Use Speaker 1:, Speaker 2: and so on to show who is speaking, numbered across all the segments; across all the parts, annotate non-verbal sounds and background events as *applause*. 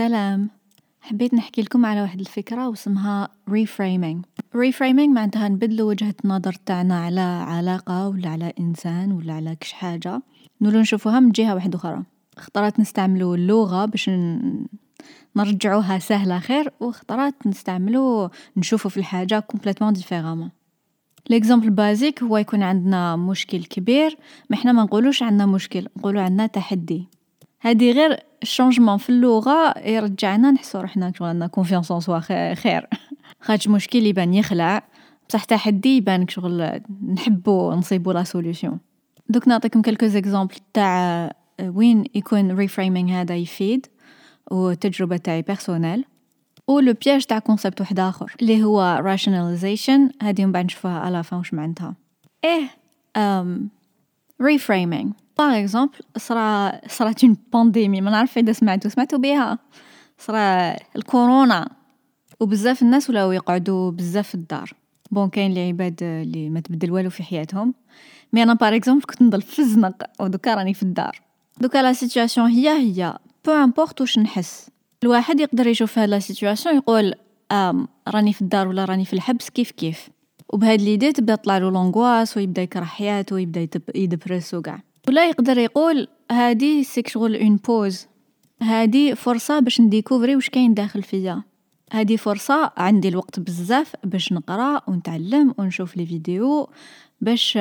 Speaker 1: سلام. حبيت نحكي لكم على واحد الفكرة واسمها reframing. reframing معناتها نبدلو وجهة النظر تاعنا على علاقة ولا على إنسان ولا على كش حاجة. نولو نشوفوها من جهة واحدة أخرى. خطرات نستعملو اللغة باش نرجعوها سهلة خير وخطرات نستعملو نشوفو في الحاجة complètement différemment l'exemple basique هو يكون عندنا مشكل كبير ما حنا ما نقولوش عندنا مشكل نقولو عندنا تحدي. هادي غير ال changement في اللغة يرجعنا نحسو روحنا كشغل عندنا confiance en soi خير. خاطش مشكل يبان يخلع. بصح تحدي يبان كشغل نحبو نصيبو la solution دوك نعطيكم quelques exemples تاع وين يكون reframing هذا يفيد وتجربة تاعي personnelle و le piège تاع concept واحد آخر اللي هو rationalization هادي من بعد نشوفوها à la fin واش معناتها. إيه أم reframing par exemple صرا صرات une pandémie ما نعرف إذا سمعتو سمعتو بيها صرا الكورونا. وبزاف الناس ولاو يقعدوا بزاف في الدار. bon كاين لي عباد اللي ما تبدل والو في حياتهم. mais أنا par exemple كنت نضل في الزنق. ودوكا راني في الدار. دوكا la situation هي هي. peu importe واش نحس. الواحد يقدر يشوف هاد la situation يقول آم راني في الدار ولا راني في الحبس كيف كيف. وبهاد l'idée تبدا تطلع l'angoisse ويبدا يكره حياته ويبدا ي dépresse وكاع ولا يقدر يقول هادي c'est كشغل une pause. هادي فرصة باش ن découvrir واش كاين داخل فيا. هادي فرصة عندي الوقت بزاف باش نقرا ونتعلم ونشوف les vidéos باش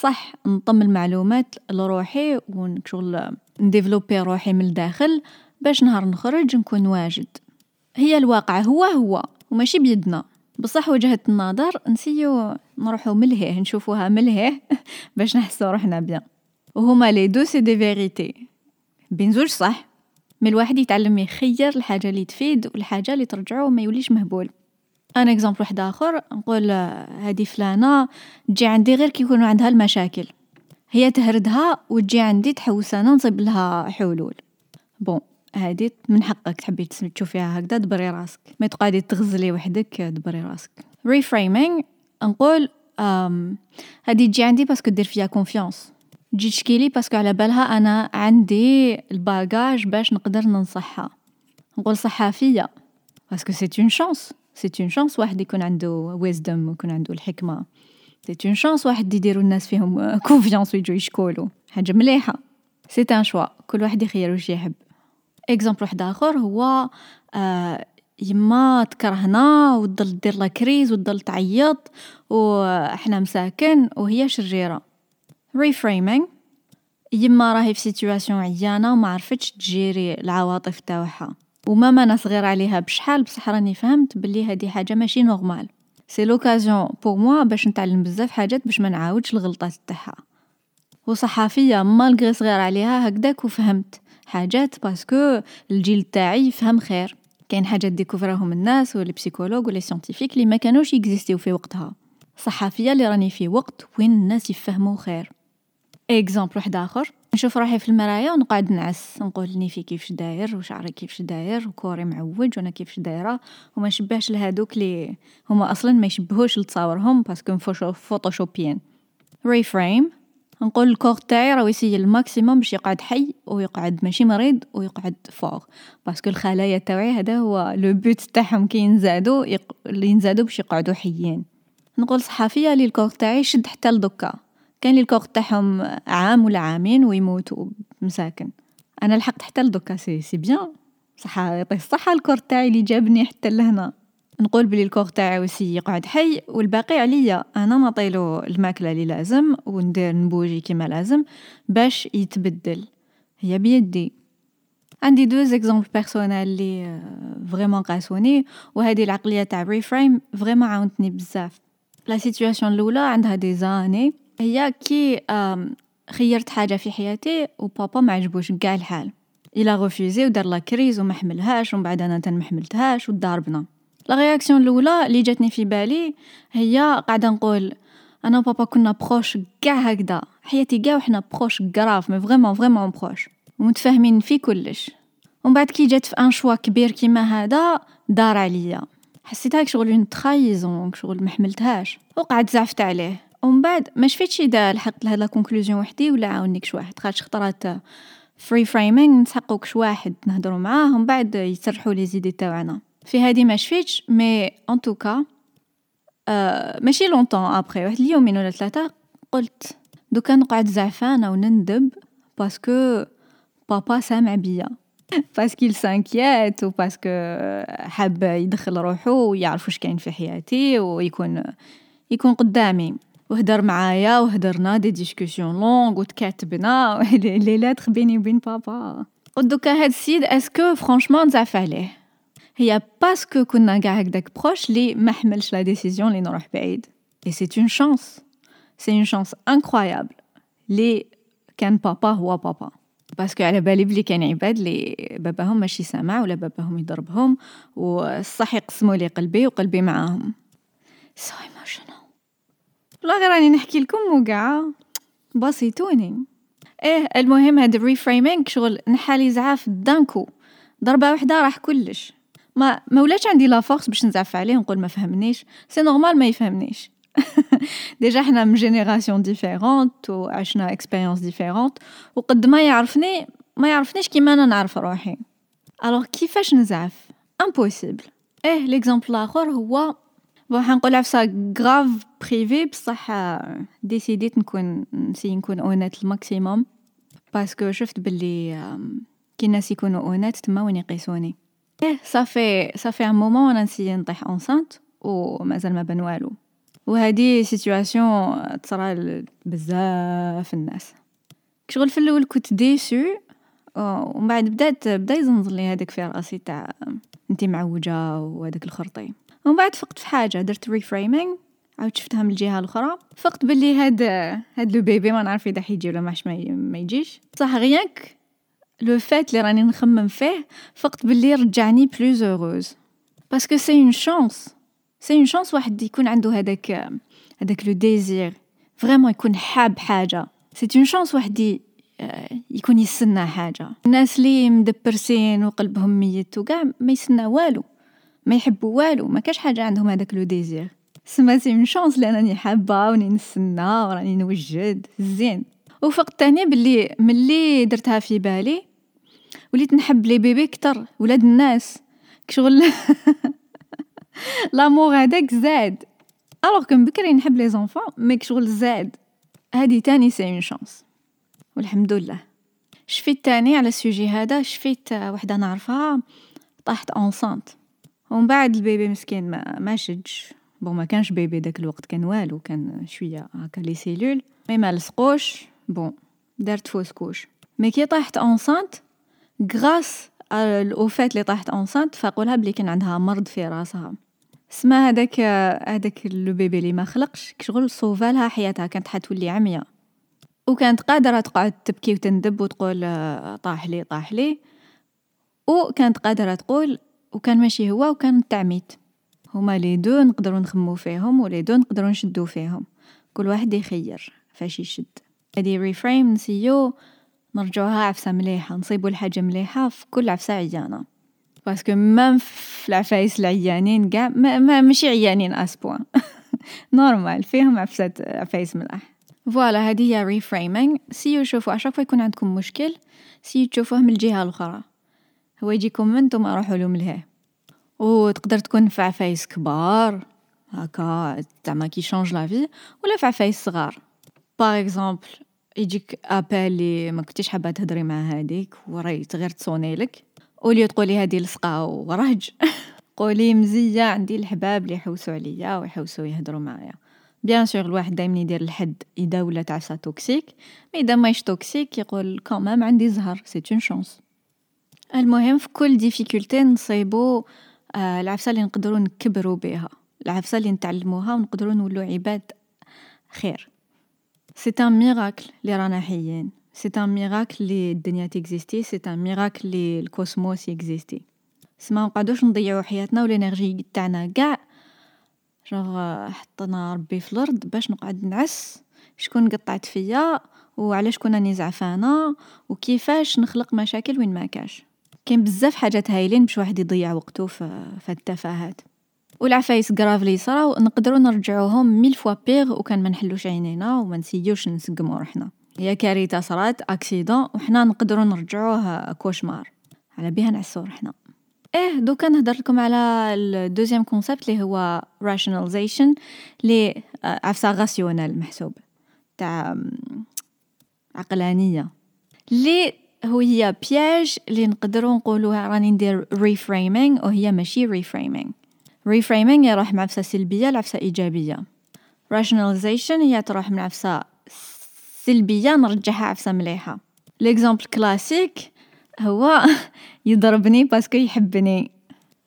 Speaker 1: صح نطم المعلومات لروحي ونشغل ن développer روحي من الداخل باش نهار نخرج نكون واجد. هي الواقع هو هو وماشي بيدنا. بصح وجهة النظر نسيو نروحو ملهيه نشوفوها ملهيه *laughs* باش نحسو روحنا bien. وهما les deux c'est des vérités. بين زوج صح. mais الواحد يتعلم يخير الحاجة اللي تفيد والحاجة اللي ترجعو ما يوليش مهبول. أنا exemple واحد آخر نقول هادي فلانة تجي عندي غير كي يكونوا عندها المشاكل. هي تهردها وتجي عندي تحوس أنا نصيب لها حلول. bon هادي من حقك تحبي تشوفيها هكذا دبري راسك. ما تقعدي تغزلي وحدك دبري راسك. reframing نقول هادي تجي عندي parce que دير فيا confiance تجي تشكيلي parce que على بالها أنا عندي ال bagage باش نقدر ننصحها. نقول صحافيه parce que c'est une chance c'est une chance واحد يكون عنده wisdom ويكون عنده الحكمة. c'est une chance واحد يديروا الناس فيهم confiance ويجوا يشكولوا. حاجة مليحة. c'est un choix كل واحد يخير واش يحب. exemple واحد آخر هو آه يما تكرهنا وتضل دير la crise وتضل تعيط وحنا مساكن وهي شريرة. reframing يما راهي في situation عيانة وما عرفتش ت gérer العواطف تاعها و même أنا صغيره عليها بشحال بصح راني فهمت بلي هادي حاجة ماشي normal c'est l'occasion pour moi باش نتعلم بزاف حاجات باش ما نعاودش الغلطات تاعها. وصحافية malgré صغيره عليها هكداك وفهمت. حاجات parce que الجيل تاعي يفهم خير. كاين حاجات découvr اهم الناس و les psychologues و les scientifiques اللي ما كانوش يكزيستيو في وقتها. صحافيه اللي راني في وقت وين الناس يفهموا خير. exemple واحد آخر. نشوف روحي في المرايا ونقعد نعس. نقول نيفي كيفاش داير وشعري كيفاش داير و corps ي معوج وأنا كيفاش دايرة. وما نشبهش لهادوك اللي هما أصلا ما يشبهوش لتصاورهم parce que photoshop يين reframe نقول ال corps تاعي راه يسيي ال maximum باش يقعد حي ويقعد ماشي مريض ويقعد فوق parce que الخلايا تاوعي هذا هو le but تاعهم كي ينزادو يق... ينزادو باش يقعدوا حيين. نقول صحافيه لي ال corps تاعي شد حتى لدوكا كاين لي ال corps تاعهم عام ولا عامين ويموتوا مساكن. أنا لحقت حتى لدوكا c'est c'est bien صح يعطيه الصحه ال corps تاعي اللي جابني حتى لهنا. نقول بلي ال corps تاعي يسيي يقعد حي والباقي عليا أنا نعطيلو الماكلة اللي لازم وندير نبوجي كيما لازم باش يتبدل. هي بيدي. عندي deux exemples personnels اللي vraiment قاسوني وهذه العقلية تاع reframe vraiment عاونتني بزاف. la situation الأولى عندها des années هي كي خيرت حاجة في حياتي وبابا ما عجبوش كاع الحال. il a refusé ودار la crise وما حملهاش ومن بعد أنا ما حملتهاش وضاربنا la réaction الاولى اللي جاتني في بالي هي قاعدة نقول أنا وبابا كنا proches كاع هكذا حياتي كاع وحنا proches grave mais vraiment vraiment proches ومتفاهمين في كلش ومن بعد كي جات في un choix كبير كيما هذا دار عليا حسيت هاك شغل une trahison شغل ما حملتهاش وقعدت زعفت عليه ومن بعد ما شفتش اذا لحقت لهاد la conclusion وحدي ولا عاوني كش واحد خاطش خطرات في reframing نسحقو كش واحد نهضرو معاه ومن بعد يسرحو les idées تاوعنا في هادي ما شفيتش mais en tout cas آه ماشي longtemps après واحد اليومين ولا ثلاثة قلت دوكا نقعد زعفانه ونندب parce que بابا سامع بيا. parce que s'inquiète و parce que حاب يدخل روحو ويعرف واش كاين في حياتي ويكون يكون قدامي. وهدر معايا وهدرنا des discussions longues وتكاتبنا. *laughs* ليلات بيني وبين بابا قلت دوكا هاد السيد est-ce que franchement نزعف عليه؟ هي parce que كنا قاع هكداك proches لي ما حملش la décision لي نروح بعيد. et c'est une chance c'est une chance incroyable لي كان بابا هو بابا parce que على بالي بلي كاين عباد لي باباهم ماشي سامع ولا باباهم يضربهم وصح يقسموا لي قلبي وقلبي معاهم. so emotional والله غير راني نحكي لكم وقع بسيطوني. إيه المهم هاد ال reframing شغل نحالي زعاف d'un coup. ضربة وحدة راح كلش. ما ما ولاتش عندي la force باش نزعف عليه ونقول ما فهمنيش. c'est normal ما يفهمنيش. *laughs* déjà حنا من génération différente وعشنا expériences différentes وقد ما يعرفني ما يعرفنيش كيما أنا نعرف روحي. alors كيفاش نزعف؟ impossible إيه l'exemple الآخر هو bon حنقول عفسا grave privée بصح ديسيديت نكون نسي نكون honnête ال maximum parce que شفت بلي كي الناس يكونوا honnêtes تما وين يقيسوني. إيه ça fait ça fait un moment وأنا نسي نطيح enceinte ومازال ما بان والو وهذه situation تصرى بزاف الناس شغل في الأول كنت déçue ومن بعد بدات بدا يزنزر لي هذاك في راسي تاع انتي معوجه وهذاك الخرطي ومن بعد فقت في حاجة درت reframing عاود شفتها من الجهه الاخرى فقت باللي هاد هاد le bébé ما نعرف اذا حيجي ولا ماش ما يجيش صح rien que le fait اللي راني نخمم فيه فقت باللي رجعني plus heureuse parce que c'est une chance c'est une chance واحد يكون عنده هذاك هذاك le désir vraiment يكون حاب حاجة c'est une chance واحد يكون يسنى حاجة الناس اللي مدبرسين وقلبهم ميت وكاع ما يسنى والو ما يحبوا والو ما كاش حاجة عندهم هذاك le désir سما c'est une chance لانني حابه وراني نسنى وراني نوجد زين وفقت تاني باللي ملي درتها في بالي وليت نحب les bébés كتر ولاد الناس كشغل *laughs* l'amour هذاك زاد. alors كون بكري نحب les enfants mais شغل زاد. هادي تاني c'est une chance. والحمد لله. شفيت تاني على ال sujet هذا شفيت وحدة نعرفها طاحت enceinte ومن بعد ال bébé مسكين ما ما شدش. bon كانش bébé داك الوقت كان والو كان شوية هكا les cellules mais ما لصقوش. bon دارت fausse couche. mais كي طاحت enceinte grâce au fait لي طاحت enceinte فأقولها بلي كان عندها مرض في راسها. سما هذاك هذاك le bébé اللي ما خلقش كشغل صوفالها حياتها كانت حتولي عمية وكانت قادرة تقعد تبكي وتندب وتقول طاح لي طاح لي. وكانت قادرة تقول وكان ماشي هو وكان أنا تعميت هما les deux نقدروا نخمو فيهم و les deux نقدروا نشدو فيهم. كل واحد يخير فاش يشد. هادي reframe نسيو نرجعوها عفسة مليحة نصيبو الحاجة مليحة في كل عفسة عيانة. parce que même في العفايس العيانين قاع ما, ما ماشي عيانين à ce point normal *laughs* فيهم عفسات عفايس ملاح voilà هذه هي reframing سيو شوفوا à chaque يكون عندكم مشكل سيو تشوفوه من الجهة الأخرى. هو يجيكم من نتوما روحوا له ملهيه وتقدر تكون في عفايس كبار هكا زعما qui changent la vie ولا في عفايس صغار. par exemple يجيك appel لي ما كنتيش حابة تهضري مع هذيك وراهي غير تصوني لك. au lieu تقولي هادي لصقة ورهج *laughs* قولي مزية عندي الحباب اللي يحوسوا عليا ويحوسوا يهضروا معايا. bien sûr الواحد دائما يدير الحد إذا ولات عفسة toxique. mais اذا ماهيش toxique يقول quand même عندي زهر c'est une chance المهم في كل difficulté نصيبو آه العفسة اللي نقدروا نكبروا بها العفسة اللي نتعلموها ونقدروا نولوا عباد خير. c'est un miracle اللي رانا حيين c'est un miracle لي الدنيا تيكزيستي c'est un miracle لي ال cosmos يكزيستي سما منقعدوش نضيعو حياتنا و ال énergie تاعنا قاع جوغ حطنا ربي في الأرض باش نقعد نعس شكون قطعت فيا وعلاش شكون راني زعفانه وكيفاش نخلق مشاكل وين ما كاش كاين بزاف حاجات هايلين باش واحد يضيع وقته في التفاهات والعفايس grave لي صراو نقدروا نرجعوهم mille fois pire وكان ما نحلوش عينينا وما نسيوش نسقمو روحنا. هي كارثة صرات accident وحنا نقدروا نرجعوه cauchemar. على بها نعسو روحنا. إيه دوكا نهدر لكم على ال deuxième concept اللي هو rationalization اللي عفسا rationnelle محسوب تاع عقلانية. اللي هو هي piège اللي نقدروا نقولوها راني ندير reframing وهي ماشي reframing. Reframing يروح مع عفسة سلبية لعفسة إيجابية. Rationalization هي تروح من عفسة سلبية نرجعها عفسة مليحة. l'exemple classique هو *laughs* يضربني parce que يحبني.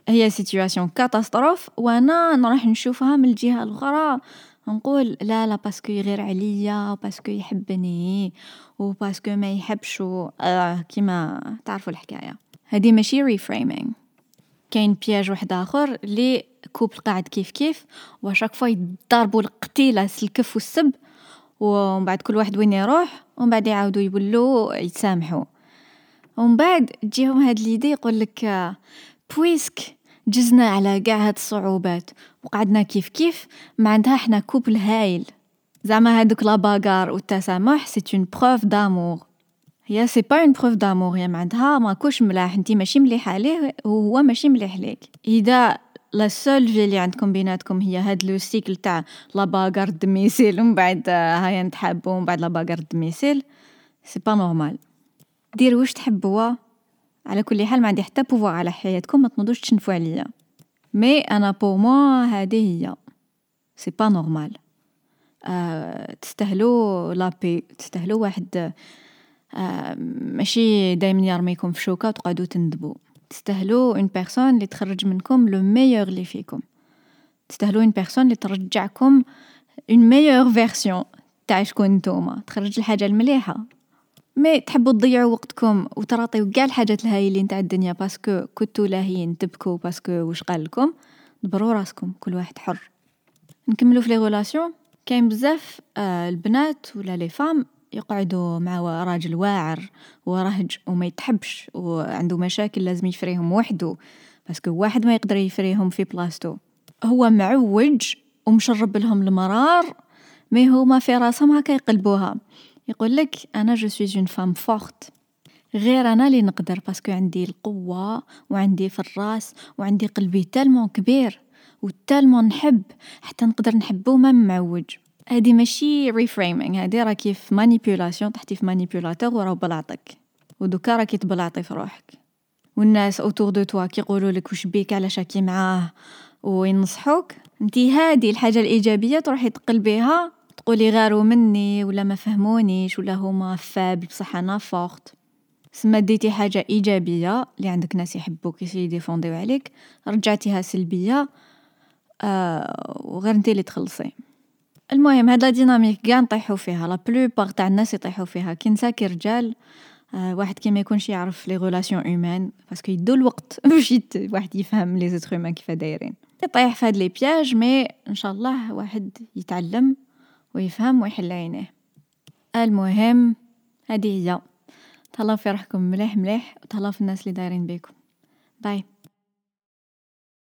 Speaker 1: هي situation catastrophe وأنا نروح نشوفها من الجهة الأخرى. نقول لا لا parce que يغير عليا parce que يحبني و parce que ما يحبش آه كيما تعرفوا الحكاية. هذه ماشي reframing كاين piège واحد آخر les couples قاعد كيف كيف و chaque fois يضربوا القتيلة الكف والسب ومن بعد كل واحد وين يروح ومن بعد يعاودوا يولوا يتسامحوا ومن بعد تجيهم هاد l'idée يقول لك puisque جزنا على قاع هاد الصعوبات وقعدنا كيف كيف معناتها حنا couple هايل. زعما هادوك la bagarre والتسامح c'est une preuve d'amour هي c'est pas une preuve d'amour هي معناتها ماكوش ملاح انتي ماشي مليحه ليه وهو ماشي مليح ليك. إذا la seule vie اللي عندكم بيناتكم هي هاد le cycle تاع la bagarre domicile ومن بعد هيا نتحابو ومن بعد la bagarre domicile c'est pas normal. ديروا واش تحبوا على كل حال ما عندي حتى pouvoir على حياتكم ما تنوضوش تشنفوا عليا. mais أنا pour moi هذه هي. c'est pas normal. أه تستهلوا la paix تستهلوا واحد ماشي دايما يرميكم في شوكة وتقعدوا تندبوا. تستهلوا une personne اللي تخرج منكم le meilleur اللي فيكم. تستهلوا une personne اللي ترجعكم une meilleure version تاع شكون نتوما. تخرج الحاجة المليحة. mais تحبوا تضيعوا وقتكم وتراطيو قاع الحاجات الهايلين تاع الدنيا parce que كنتو لاهيين تبكوا parce que واش قال لكم؟ دبروا راسكم كل واحد حر. نكملوا في لي كاين بزاف آه البنات ولا les femmes يقعدوا مع راجل واعر ورهج وما يتحبش وعنده مشاكل لازم يفريهم وحده parce que واحد ما يقدر يفريهم في بلاصتو هو معوج ومشرب لهم المرار mais هما في راسهم هكا يقلبوها. يقول لك أنا je suis une femme forte غير أنا اللي نقدر parce que عندي القوة وعندي في الراس وعندي قلبي tellement كبير و tellement نحب حتى نقدر نحبو ما معوج هادي ماشي reframing هادي راكي في manipulation طحتي في manipulateur وراه بلاطك. ودوكا راكي تبلاطي في روحك. والناس autour de toi كيقولوا لك واش بيك علاش راكي معاه؟ وينصحوك. انتي هادي الحاجة الإيجابية تروحي تقلبيها تقولي غاروا مني ولا ما فهمونيش ولا هما فاب بصح أنا forte سما ديتي حاجة إيجابية اللي عندك ناس يحبوك يديفونديو عليك. رجعتيها سلبية. آه وغير انتي اللي تخلصي. المهم هاد la dynamique قاع نطيحو فيها. la plupart تاع الناس يطيحو فيها. كي نسا كي رجال آه واحد كي ما يكونش يعرف les relations humaines parce que يدو الوقت. *laughs* باش واحد يفهم les êtres humains كيف دايرين. يطيح في هاد les pièges mais إن شاء الله واحد يتعلم ويفهم ويحل عينيه. المهم هذه هي. تهلاو في روحكم مليح مليح وتهلاو في الناس اللي دايرين بيكم. باي